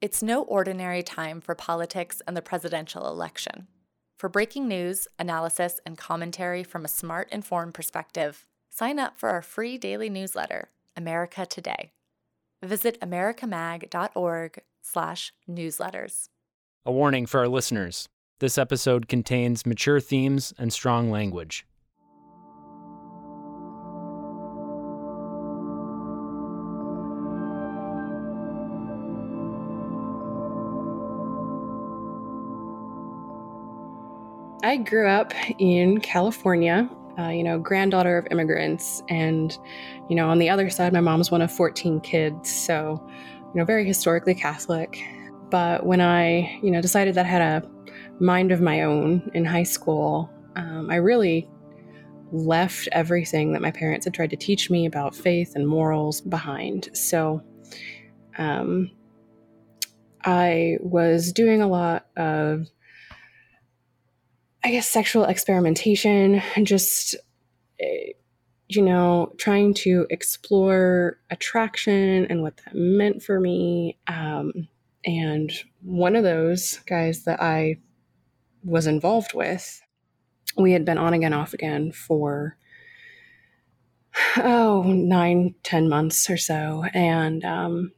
It's no ordinary time for politics and the presidential election. For breaking news, analysis, and commentary from a smart, informed perspective, sign up for our free daily newsletter, America Today. Visit americamag.org/newsletters. A warning for our listeners. This episode contains mature themes and strong language. I grew up in California, uh, you know, granddaughter of immigrants. And, you know, on the other side, my mom's one of 14 kids. So, you know, very historically Catholic. But when I, you know, decided that I had a mind of my own in high school, um, I really left everything that my parents had tried to teach me about faith and morals behind. So, um, I was doing a lot of I guess, sexual experimentation just, eh, you know, trying to explore attraction and what that meant for me. Um, and one of those guys that I was involved with, we had been on again, off again for oh nine, ten months or so, and um,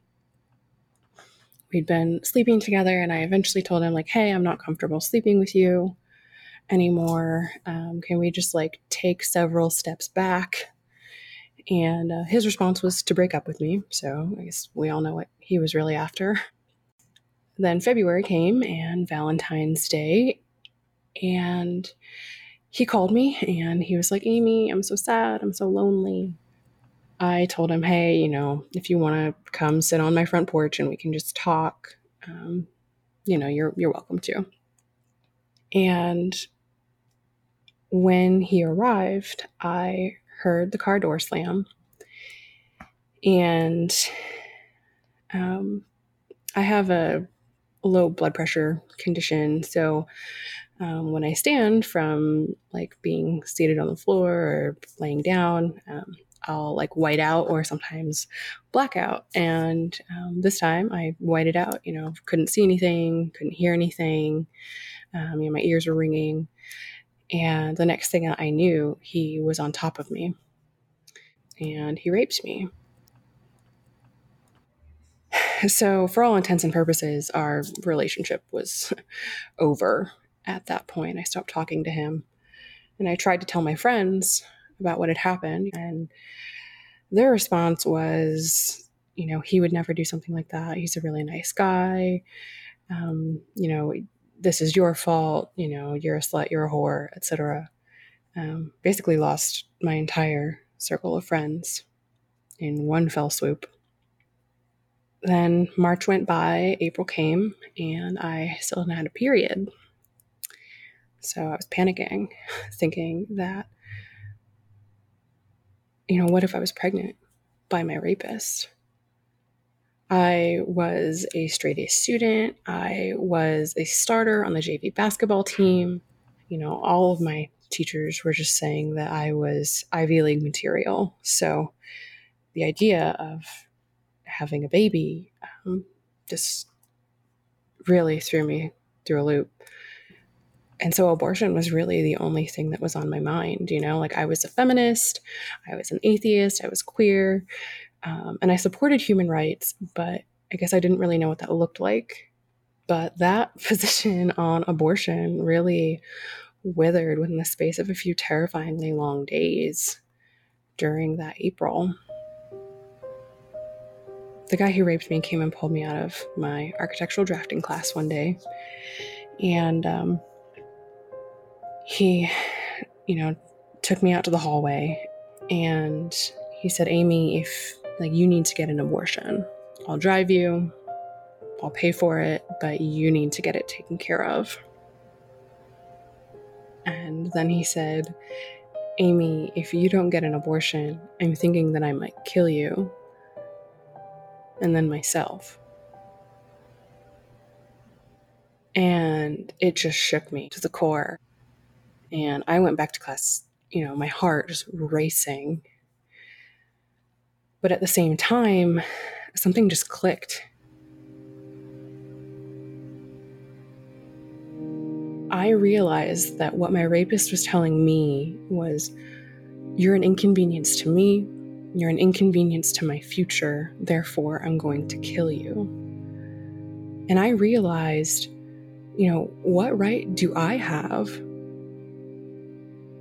we'd been sleeping together. And I eventually told him like, "Hey, I'm not comfortable sleeping with you." Anymore. Um, can we just like take several steps back? And uh, his response was to break up with me. So I guess we all know what he was really after. Then February came and Valentine's Day. And he called me and he was like, Aimee, I'm so sad. I'm so lonely. I told him, hey, you know, if you want to come sit on my front porch and we can just talk, um, you know, you're you're welcome to. And when he arrived, I heard the car door slam. And um, I have a low blood pressure condition. So um, when I stand from like being seated on the floor or laying down, um, I'll like white out or sometimes black out. And um, this time I whited out, you know, couldn't see anything, couldn't hear anything. Um, you know, my ears were ringing. And the next thing I knew, he was on top of me and he raped me. So, for all intents and purposes, our relationship was over at that point. I stopped talking to him and I tried to tell my friends about what had happened. And their response was, you know, he would never do something like that. He's a really nice guy. Um, you know, this is your fault, you know, you're a slut, you're a whore, etc. Um, basically lost my entire circle of friends in one fell swoop. Then March went by, April came, and I still hadn't had a period. So I was panicking, thinking that, you know, what if I was pregnant by my rapist? I was a straight A student. I was a starter on the JV basketball team. You know, all of my teachers were just saying that I was Ivy League material. So the idea of having a baby um, just really threw me through a loop. And so abortion was really the only thing that was on my mind. You know, like I was a feminist, I was an atheist, I was queer. Um, and I supported human rights, but I guess I didn't really know what that looked like. But that position on abortion really withered within the space of a few terrifyingly long days during that April. The guy who raped me came and pulled me out of my architectural drafting class one day. And um, he, you know, took me out to the hallway and he said, Aimee, if like, you need to get an abortion. I'll drive you, I'll pay for it, but you need to get it taken care of. And then he said, Aimee, if you don't get an abortion, I'm thinking that I might kill you. And then myself. And it just shook me to the core. And I went back to class, you know, my heart just racing but at the same time, something just clicked. I realized that what my rapist was telling me was you're an inconvenience to me, you're an inconvenience to my future, therefore I'm going to kill you. And I realized, you know, what right do I have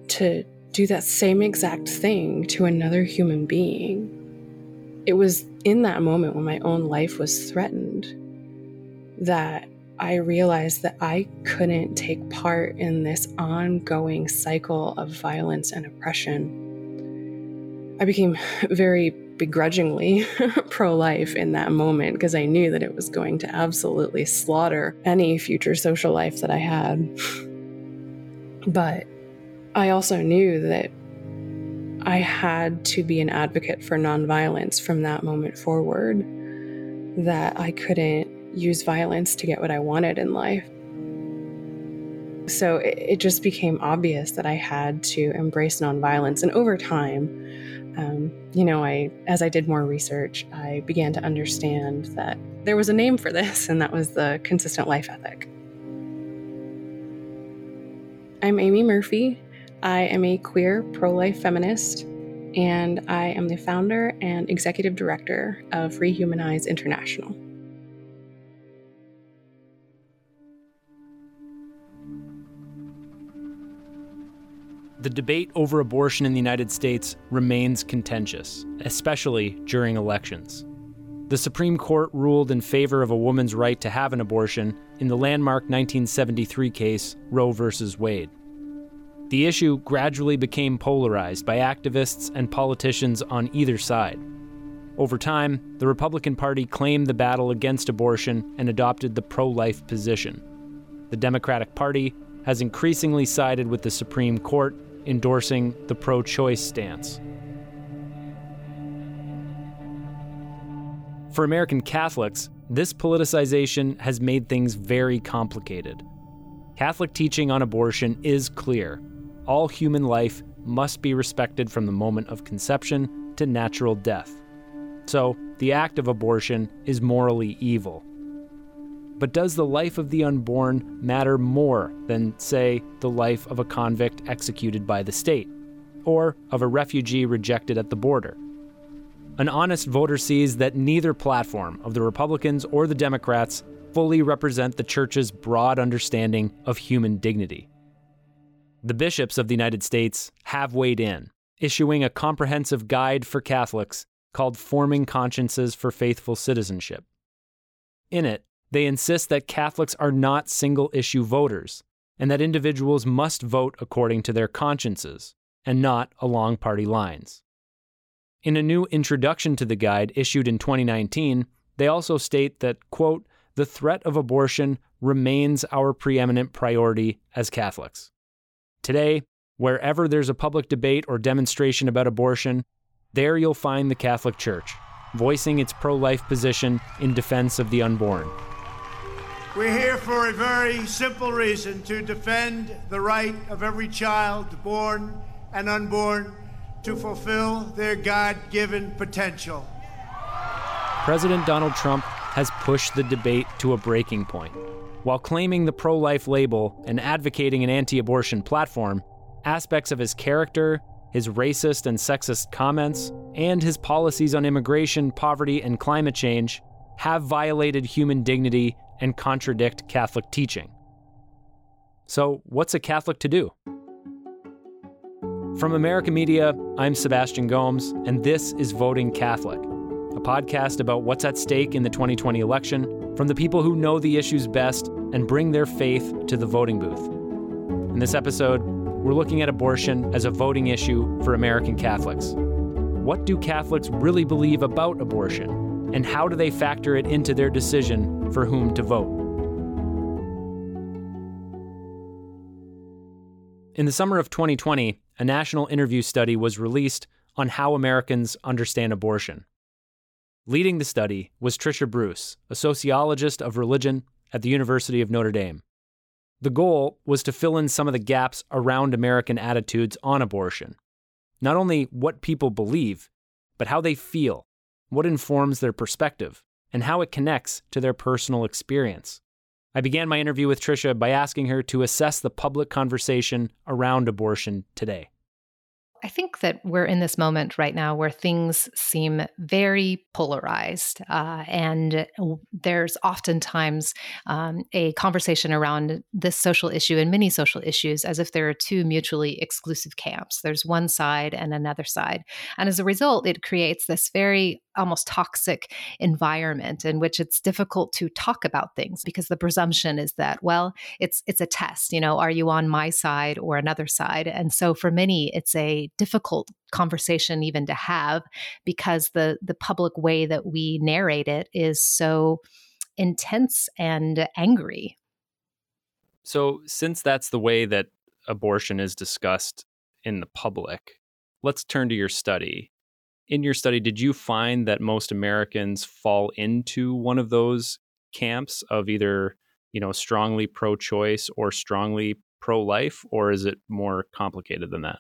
to do that same exact thing to another human being? It was in that moment when my own life was threatened that I realized that I couldn't take part in this ongoing cycle of violence and oppression. I became very begrudgingly pro life in that moment because I knew that it was going to absolutely slaughter any future social life that I had. But I also knew that I had to be an advocate for nonviolence from that moment forward, that I couldn't use violence to get what I wanted in life. So it, it just became obvious that I had to embrace nonviolence. And over time, um, you know, I as I did more research, I began to understand that there was a name for this, and that was the consistent life ethic. I'm Aimee Murphy. I am a queer pro life feminist, and I am the founder and executive director of Rehumanize International. The debate over abortion in the United States remains contentious, especially during elections. The Supreme Court ruled in favor of a woman's right to have an abortion in the landmark 1973 case, Roe v. Wade. The issue gradually became polarized by activists and politicians on either side. Over time, the Republican Party claimed the battle against abortion and adopted the pro life position. The Democratic Party has increasingly sided with the Supreme Court endorsing the pro choice stance. For American Catholics, this politicization has made things very complicated. Catholic teaching on abortion is clear. All human life must be respected from the moment of conception to natural death. So, the act of abortion is morally evil. But does the life of the unborn matter more than, say, the life of a convict executed by the state, or of a refugee rejected at the border? An honest voter sees that neither platform of the Republicans or the Democrats fully represent the church's broad understanding of human dignity. The bishops of the United States have weighed in, issuing a comprehensive guide for Catholics called Forming Consciences for Faithful Citizenship. In it, they insist that Catholics are not single issue voters, and that individuals must vote according to their consciences, and not along party lines. In a new introduction to the guide issued in 2019, they also state that, quote, the threat of abortion remains our preeminent priority as Catholics. Today, wherever there's a public debate or demonstration about abortion, there you'll find the Catholic Church, voicing its pro life position in defense of the unborn. We're here for a very simple reason to defend the right of every child, born and unborn, to fulfill their God given potential. President Donald Trump has pushed the debate to a breaking point. While claiming the pro life label and advocating an anti abortion platform, aspects of his character, his racist and sexist comments, and his policies on immigration, poverty, and climate change have violated human dignity and contradict Catholic teaching. So, what's a Catholic to do? From America Media, I'm Sebastian Gomes, and this is Voting Catholic, a podcast about what's at stake in the 2020 election from the people who know the issues best and bring their faith to the voting booth. In this episode, we're looking at abortion as a voting issue for American Catholics. What do Catholics really believe about abortion, and how do they factor it into their decision for whom to vote? In the summer of 2020, a national interview study was released on how Americans understand abortion. Leading the study was Tricia Bruce, a sociologist of religion at the University of Notre Dame. The goal was to fill in some of the gaps around American attitudes on abortion. Not only what people believe, but how they feel, what informs their perspective, and how it connects to their personal experience. I began my interview with Tricia by asking her to assess the public conversation around abortion today. I think that we're in this moment right now where things seem very polarized. Uh, and there's oftentimes um, a conversation around this social issue and many social issues as if there are two mutually exclusive camps. There's one side and another side. And as a result, it creates this very almost toxic environment in which it's difficult to talk about things because the presumption is that well it's it's a test you know are you on my side or another side and so for many it's a difficult conversation even to have because the the public way that we narrate it is so intense and angry so since that's the way that abortion is discussed in the public let's turn to your study in your study, did you find that most Americans fall into one of those camps of either, you know, strongly pro choice or strongly pro life, or is it more complicated than that?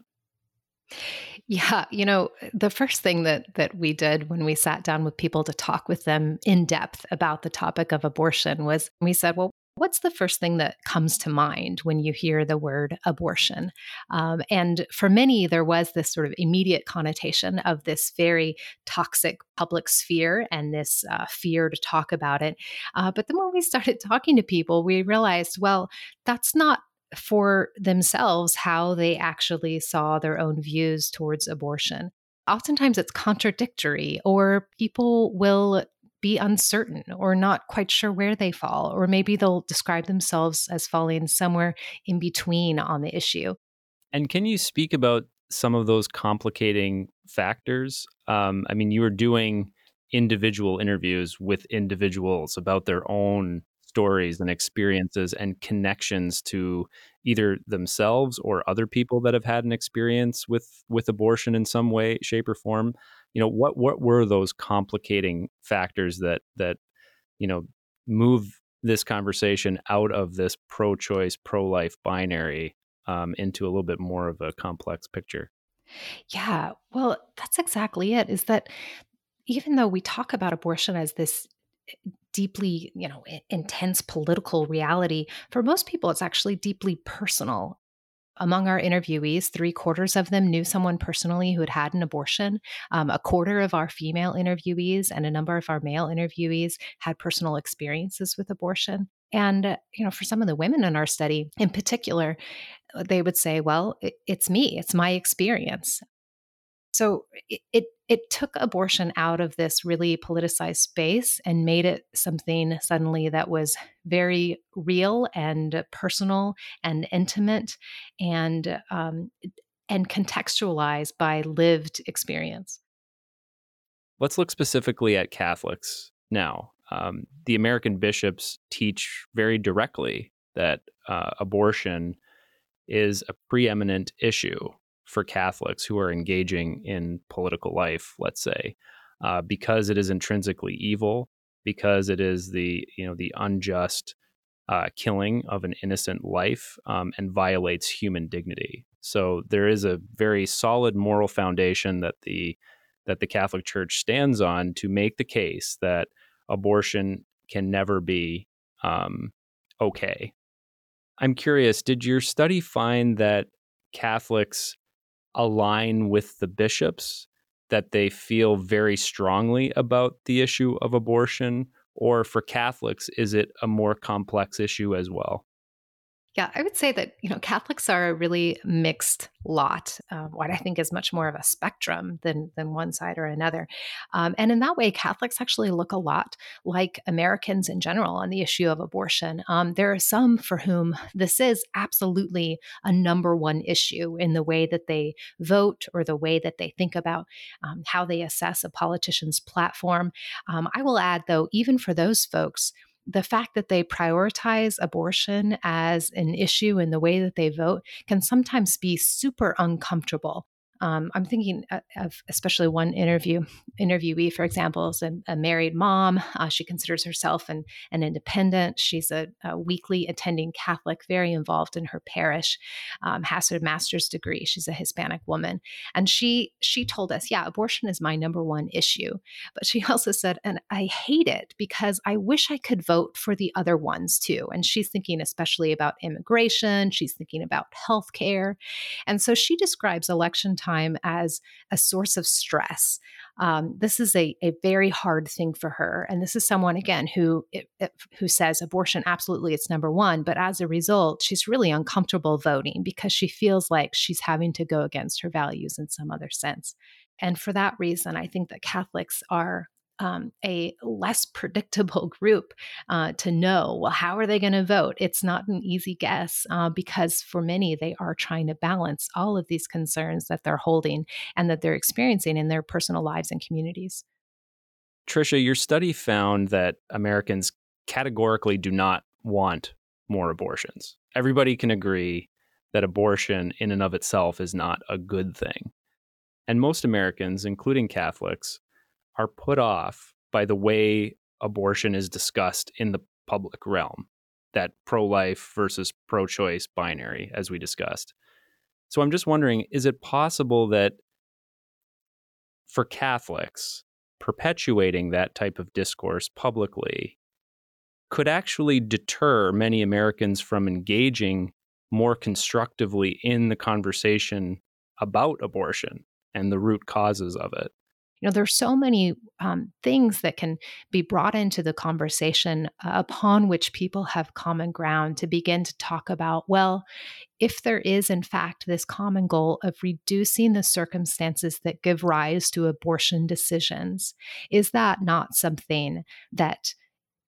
Yeah, you know, the first thing that that we did when we sat down with people to talk with them in depth about the topic of abortion was we said, well, What's the first thing that comes to mind when you hear the word abortion? Um, and for many, there was this sort of immediate connotation of this very toxic public sphere and this uh, fear to talk about it. Uh, but then when we started talking to people, we realized, well, that's not for themselves how they actually saw their own views towards abortion oftentimes it's contradictory or people will be uncertain or not quite sure where they fall, or maybe they'll describe themselves as falling somewhere in between on the issue. And can you speak about some of those complicating factors? Um, I mean, you were doing individual interviews with individuals about their own stories and experiences and connections to either themselves or other people that have had an experience with with abortion in some way shape or form you know what what were those complicating factors that that you know move this conversation out of this pro-choice pro-life binary um, into a little bit more of a complex picture? Yeah well that's exactly it is that even though we talk about abortion as this eh, deeply you know intense political reality for most people it's actually deeply personal among our interviewees, three quarters of them knew someone personally who had had an abortion. Um, a quarter of our female interviewees and a number of our male interviewees had personal experiences with abortion. And, you know, for some of the women in our study in particular, they would say, well, it, it's me, it's my experience. So it, it, it took abortion out of this really politicized space and made it something suddenly that was very real and personal and intimate and um, and contextualized by lived experience. Let's look specifically at Catholics now. Um, the American bishops teach very directly that uh, abortion is a preeminent issue for Catholics who are engaging in political life, let's say, uh, because it is intrinsically evil, because it is the you know the unjust uh, killing of an innocent life um, and violates human dignity. So there is a very solid moral foundation that the that the Catholic Church stands on to make the case that abortion can never be um, okay. I'm curious, did your study find that Catholics align with the bishops that they feel very strongly about the issue of abortion or for catholics is it a more complex issue as well yeah, I would say that you know Catholics are a really mixed lot. Uh, what I think is much more of a spectrum than than one side or another, um, and in that way, Catholics actually look a lot like Americans in general on the issue of abortion. Um, there are some for whom this is absolutely a number one issue in the way that they vote or the way that they think about um, how they assess a politician's platform. Um, I will add, though, even for those folks the fact that they prioritize abortion as an issue in the way that they vote can sometimes be super uncomfortable. Um, I'm thinking of especially one interview interviewee, for example, is a, a married mom. Uh, she considers herself an, an independent. She's a, a, weekly attending Catholic, very involved in her parish, um, has her master's degree. She's a Hispanic woman, and she she told us, yeah, abortion is my number one issue. But she also said, and I hate it because I wish I could vote for the other ones too. And she's thinking especially about immigration. She's thinking about health care, and so she describes election time time as a source of stress. Um, this is a, a very hard thing for her. And this is someone, again, who, it, it, who says abortion, absolutely, it's number one. But as a result, she's really uncomfortable voting because she feels like she's having to go against her values in some other sense. And for that reason, I think that Catholics are um, a less predictable group uh, to know, well, how are they going to vote? It's not an easy guess uh, because for many, they are trying to balance all of these concerns that they're holding and that they're experiencing in their personal lives and communities. Tricia your study found that Americans categorically do not want more abortions. Everybody can agree that abortion in and of itself is not a good thing. And most Americans, including Catholics, are put off by the way abortion is discussed in the public realm that pro life versus pro choice binary, as we discussed. So I'm just wondering is it possible that for Catholics, perpetuating that type of discourse publicly could actually deter many Americans from engaging more constructively in the conversation about abortion and the root causes of it? You know there's so many um, things that can be brought into the conversation uh, upon which people have common ground to begin to talk about well if there is in fact this common goal of reducing the circumstances that give rise to abortion decisions is that not something that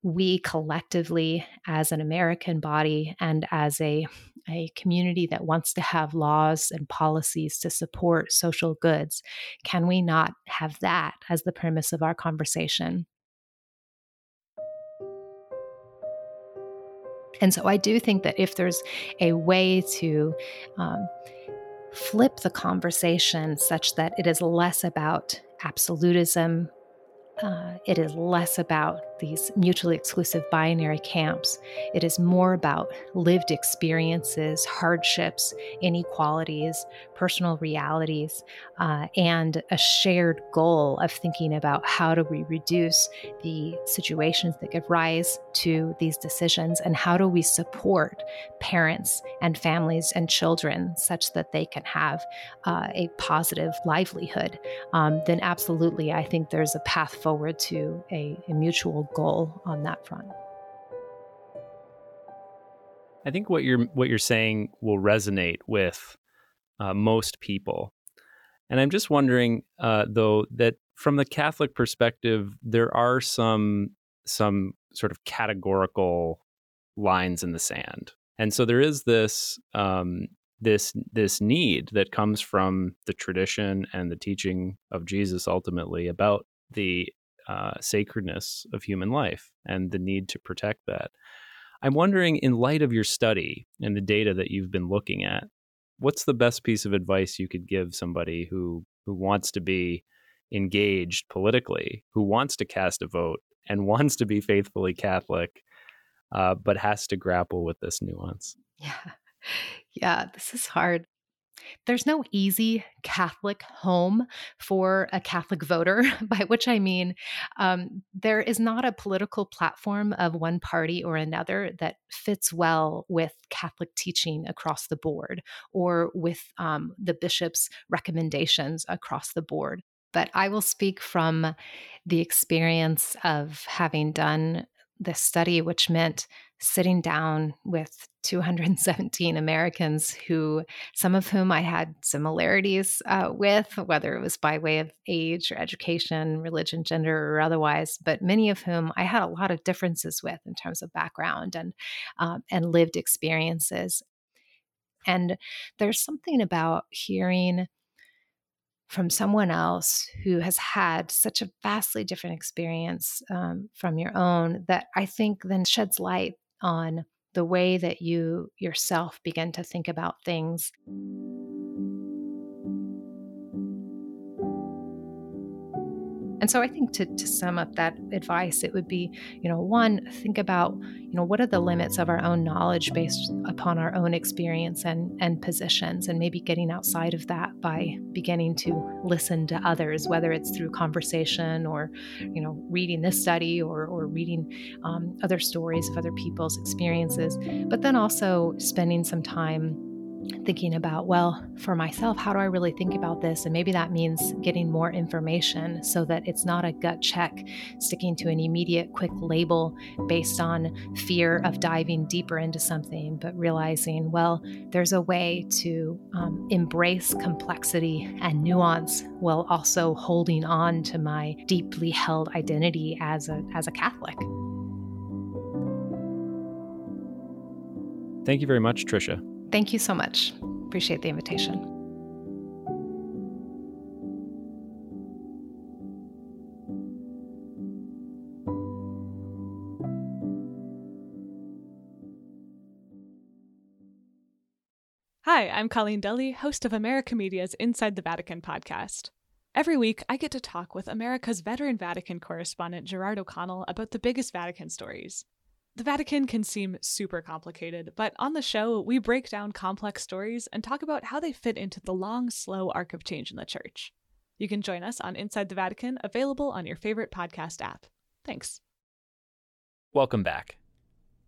we collectively as an american body and as a a community that wants to have laws and policies to support social goods, can we not have that as the premise of our conversation? And so I do think that if there's a way to um, flip the conversation such that it is less about absolutism uh, it is less about these mutually exclusive binary camps. It is more about lived experiences, hardships, inequalities, personal realities, uh, and a shared goal of thinking about how do we reduce the situations that give rise to these decisions and how do we support parents and families and children such that they can have uh, a positive livelihood, um, then absolutely, I think there's a path forward to a, a mutual goal on that front. I think what you're what you're saying will resonate with uh, most people, and I'm just wondering, uh, though, that from the Catholic perspective, there are some some sort of categorical lines in the sand, and so there is this um, this this need that comes from the tradition and the teaching of Jesus ultimately about the uh, sacredness of human life and the need to protect that. I'm wondering, in light of your study and the data that you've been looking at, what's the best piece of advice you could give somebody who who wants to be engaged politically, who wants to cast a vote and wants to be faithfully Catholic, uh, but has to grapple with this nuance? Yeah, yeah, this is hard. There's no easy Catholic home for a Catholic voter, by which I mean um, there is not a political platform of one party or another that fits well with Catholic teaching across the board or with um, the bishop's recommendations across the board. But I will speak from the experience of having done this study, which meant sitting down with 217 Americans who, some of whom I had similarities uh, with, whether it was by way of age or education, religion, gender, or otherwise, but many of whom I had a lot of differences with in terms of background and um, and lived experiences. And there's something about hearing from someone else who has had such a vastly different experience um, from your own that I think then sheds light on the way that you yourself begin to think about things. And so I think to, to sum up that advice, it would be, you know, one, think about, you know, what are the limits of our own knowledge based upon our own experience and, and positions, and maybe getting outside of that by beginning to listen to others, whether it's through conversation or, you know, reading this study or, or reading um, other stories of other people's experiences, but then also spending some time thinking about, well, for myself, how do I really think about this? And maybe that means getting more information so that it's not a gut check, sticking to an immediate, quick label based on fear of diving deeper into something, but realizing, well, there's a way to um, embrace complexity and nuance while also holding on to my deeply held identity as a, as a Catholic. Thank you very much, Tricia. Thank you so much. Appreciate the invitation. Hi, I'm Colleen Dulle, host of America Media's Inside the Vatican podcast. Every week, I get to talk with America's veteran Vatican correspondent Gerard O'Connell about the biggest Vatican stories. The Vatican can seem super complicated, but on the show, we break down complex stories and talk about how they fit into the long, slow arc of change in the church. You can join us on Inside the Vatican, available on your favorite podcast app. Thanks. Welcome back.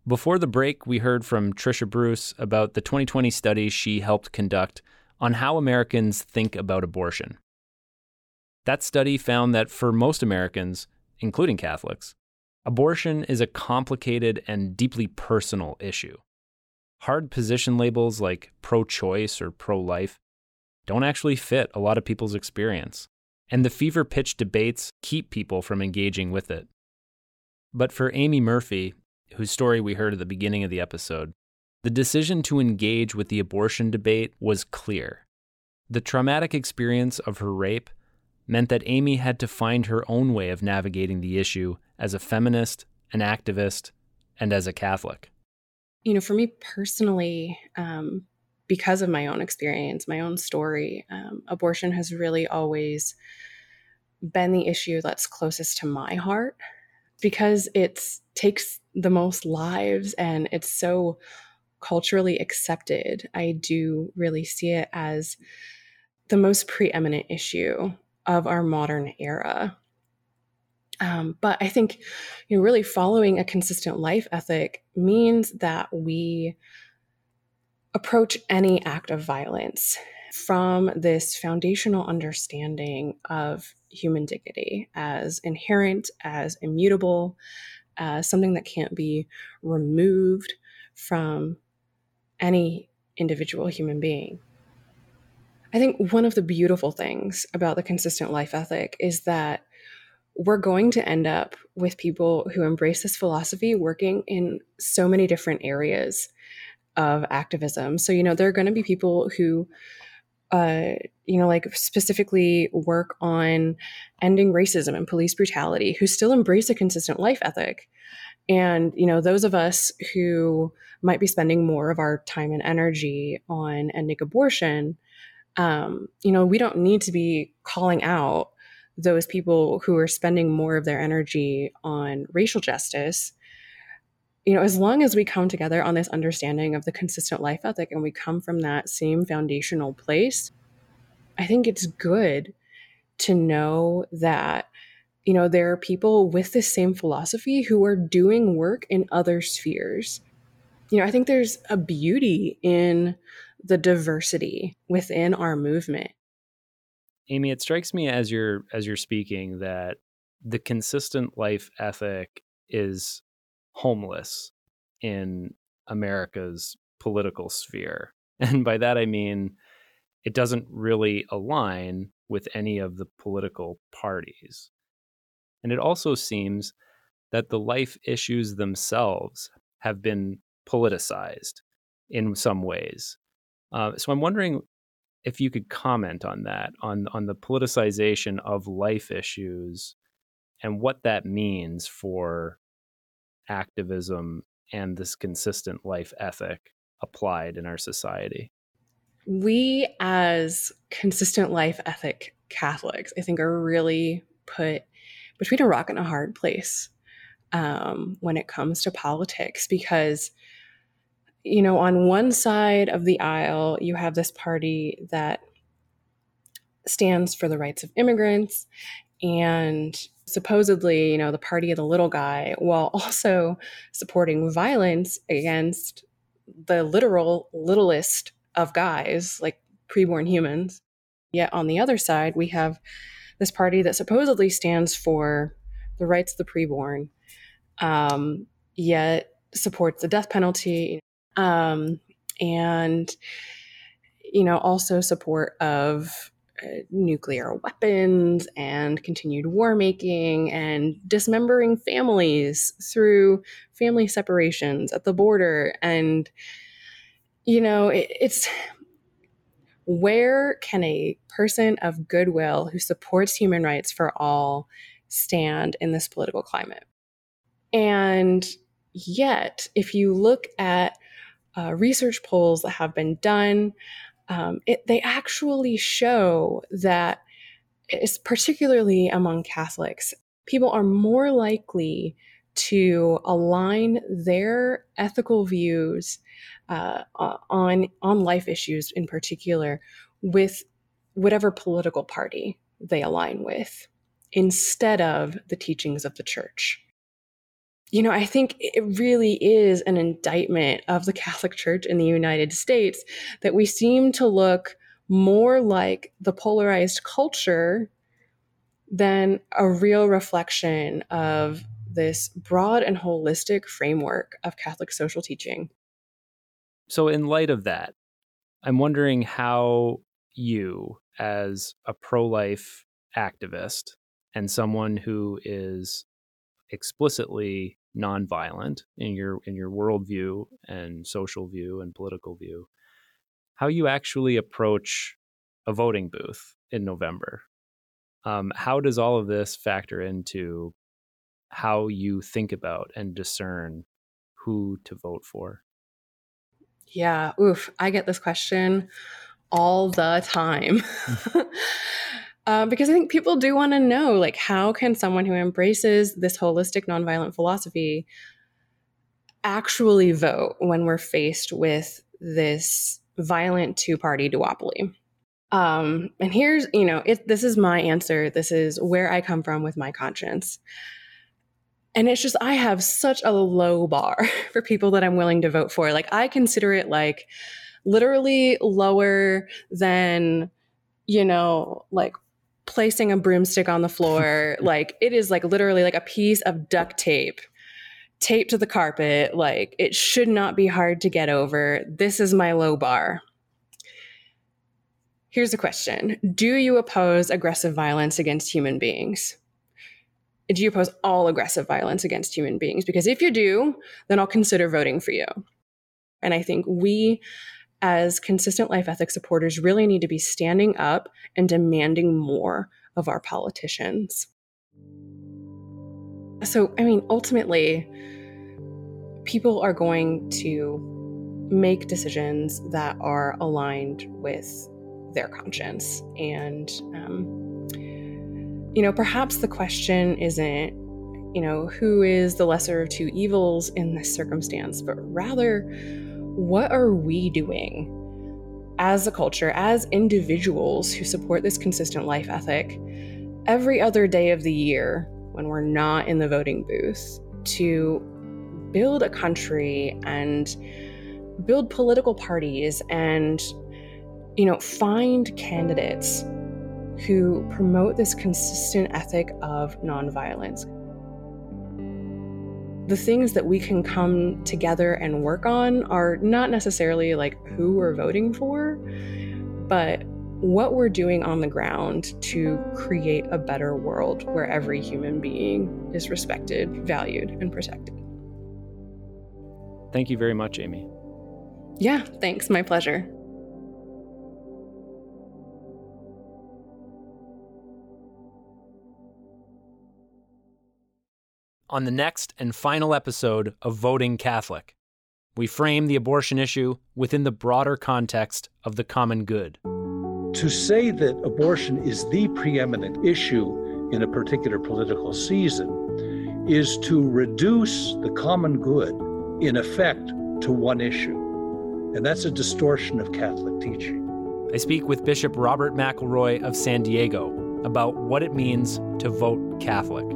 Before the break, we heard from Tricia Bruce about the 2020 study she helped conduct on how Americans think about abortion. That study found that for most Americans, including Catholics, Abortion is a complicated and deeply personal issue. Hard position labels like pro choice or pro life don't actually fit a lot of people's experience, and the fever pitch debates keep people from engaging with it. But for Aimee Murphy, whose story we heard at the beginning of the episode, the decision to engage with the abortion debate was clear. The traumatic experience of her rape meant that Aimee had to find her own way of navigating the issue as a feminist, an activist, and as a Catholic? You know, for me personally, um, because of my own experience, my own story, um, abortion has really always been the issue that's closest to my heart because it takes the most lives and it's so culturally accepted. I do really see it as the most preeminent issue of our modern era. Um, but I think, you know, really following a consistent life ethic means that we approach any act of violence from this foundational understanding of human dignity as inherent, as immutable, as something that can't be removed from any individual human being. I think one of the beautiful things about the consistent life ethic is that we're going to end up with people who embrace this philosophy working in so many different areas of activism. So, you know, there are going to be people who, uh, you know, like specifically work on ending racism and police brutality, who still embrace a consistent life ethic. And, you know, those of us who might be spending more of our time and energy on ending abortion, um, you know, we don't need to be calling out those people who are spending more of their energy on racial justice. You know as long as we come together on this understanding of the consistent life ethic and we come from that same foundational place i think it's good to know that you know there are people with the same philosophy who are doing work in other spheres. You know i think there's a beauty in the diversity within our movement Aimee, it strikes me as you're as you're speaking that the consistent life ethic is homeless in America's political sphere. And by that I mean it doesn't really align with any of the political parties. And it also seems that the life issues themselves have been politicized in some ways. Uh, so I'm wondering if you could comment on that, on on the politicization of life issues and what that means for activism and this consistent life ethic applied in our society. We as consistent life ethic Catholics, I think are really put between a rock and a hard place um, when it comes to politics because you know on one side of the aisle you have this party that stands for the rights of immigrants and supposedly, you know, the party of the little guy, while also supporting violence against the literal littlest of guys, like preborn humans. Yet on the other side, we have this party that supposedly stands for the rights of the preborn, um, yet supports the death penalty, um, and you know also support of uh, nuclear weapons and continued war making and dismembering families through family separations at the border. And, you know, it, it's where can a person of goodwill who supports human rights for all stand in this political climate? And yet, if you look at uh, research polls that have been done, um, it, they actually show that, it's particularly among Catholics, people are more likely to align their ethical views uh, on on life issues in particular with whatever political party they align with instead of the teachings of the church you know, I think it really is an indictment of the Catholic Church in the United States that we seem to look more like the polarized culture than a real reflection of this broad and holistic framework of Catholic social teaching. So, in light of that, I'm wondering how you, as a pro life activist and someone who is explicitly nonviolent in your in your worldview and social view and political view, how you actually approach a voting booth in November. Um, how does all of this factor into how you think about and discern who to vote for? Yeah, oof, I get this question all the time. Uh, because I think people do want to know, like, how can someone who embraces this holistic nonviolent philosophy actually vote when we're faced with this violent two-party duopoly? Um, and here's, you know, it, this is my answer. This is where I come from with my conscience. And it's just, I have such a low bar for people that I'm willing to vote for. Like, I consider it like literally lower than, you know, like placing a broomstick on the floor. like it is like literally like a piece of duct tape taped to the carpet. Like it should not be hard to get over. This is my low bar. Here's a question Do you oppose aggressive violence against human beings? Do you oppose all aggressive violence against human beings? Because if you do, then I'll consider voting for you. And I think we as consistent life ethics supporters really need to be standing up and demanding more of our politicians. So, I mean, ultimately, people are going to make decisions that are aligned with their conscience. And, um, you know, perhaps the question isn't, you know, who is the lesser of two evils in this circumstance, but rather, what are we doing as a culture, as individuals who support this consistent life ethic every other day of the year when we're not in the voting booth to build a country and build political parties and you know find candidates who promote this consistent ethic of nonviolence the things that we can come together and work on are not necessarily like who we're voting for, but what we're doing on the ground to create a better world where every human being is respected, valued, and protected. Thank you very much, Aimee. Yeah, thanks. My pleasure. On the next and final episode of Voting Catholic. We frame the abortion issue within the broader context of the common good. To say that abortion is the preeminent issue in a particular political season is to reduce the common good, in effect, to one issue. And that's a distortion of Catholic teaching. I speak with Bishop Robert McElroy of San Diego about what it means to vote Catholic.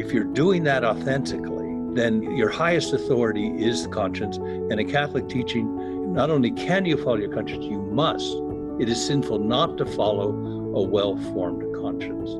If you're doing that authentically, then your highest authority is the conscience. And in Catholic teaching, not only can you follow your conscience, you must. It is sinful not to follow a well formed conscience.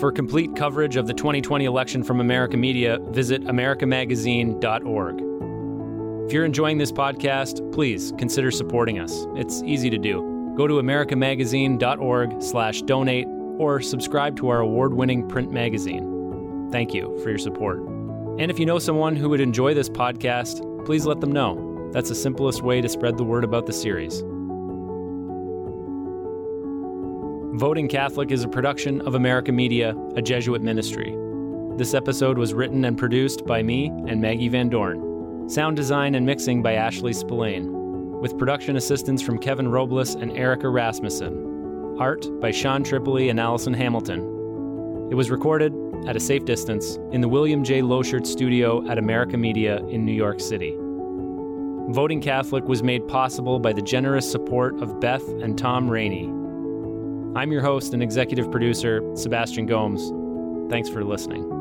For complete coverage of the 2020 election from America Media, visit americamagazine.org. If you're enjoying this podcast, please consider supporting us. It's easy to do. Go to americamagazine.org slash donate or subscribe to our award-winning print magazine. Thank you for your support. And if you know someone who would enjoy this podcast, please let them know. That's the simplest way to spread the word about the series. Voting Catholic is a production of America Media, a Jesuit ministry. This episode was written and produced by me and Maggie Van Dorn. Sound design and mixing by Ashley Spillane, with production assistance from Kevin Robles and Erica Rasmussen. Art by Sean Tripoli and Allison Hamilton. It was recorded at a safe distance in the William J. Loschert studio at America Media in New York City. Voting Catholic was made possible by the generous support of Beth and Tom Rainey. I'm your host and executive producer, Sebastian Gomes. Thanks for listening.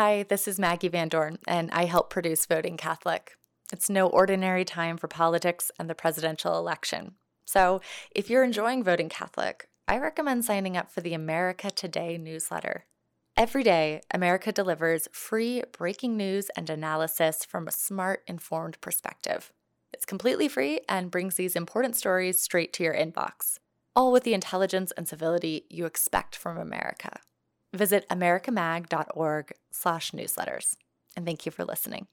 Hi, this is Maggie Van Dorn, and I help produce Voting Catholic. It's no ordinary time for politics and the presidential election. So, if you're enjoying Voting Catholic, I recommend signing up for the America Today newsletter. Every day, America delivers free breaking news and analysis from a smart, informed perspective. It's completely free and brings these important stories straight to your inbox, all with the intelligence and civility you expect from America. Visit americamag.org slash newsletters. And thank you for listening.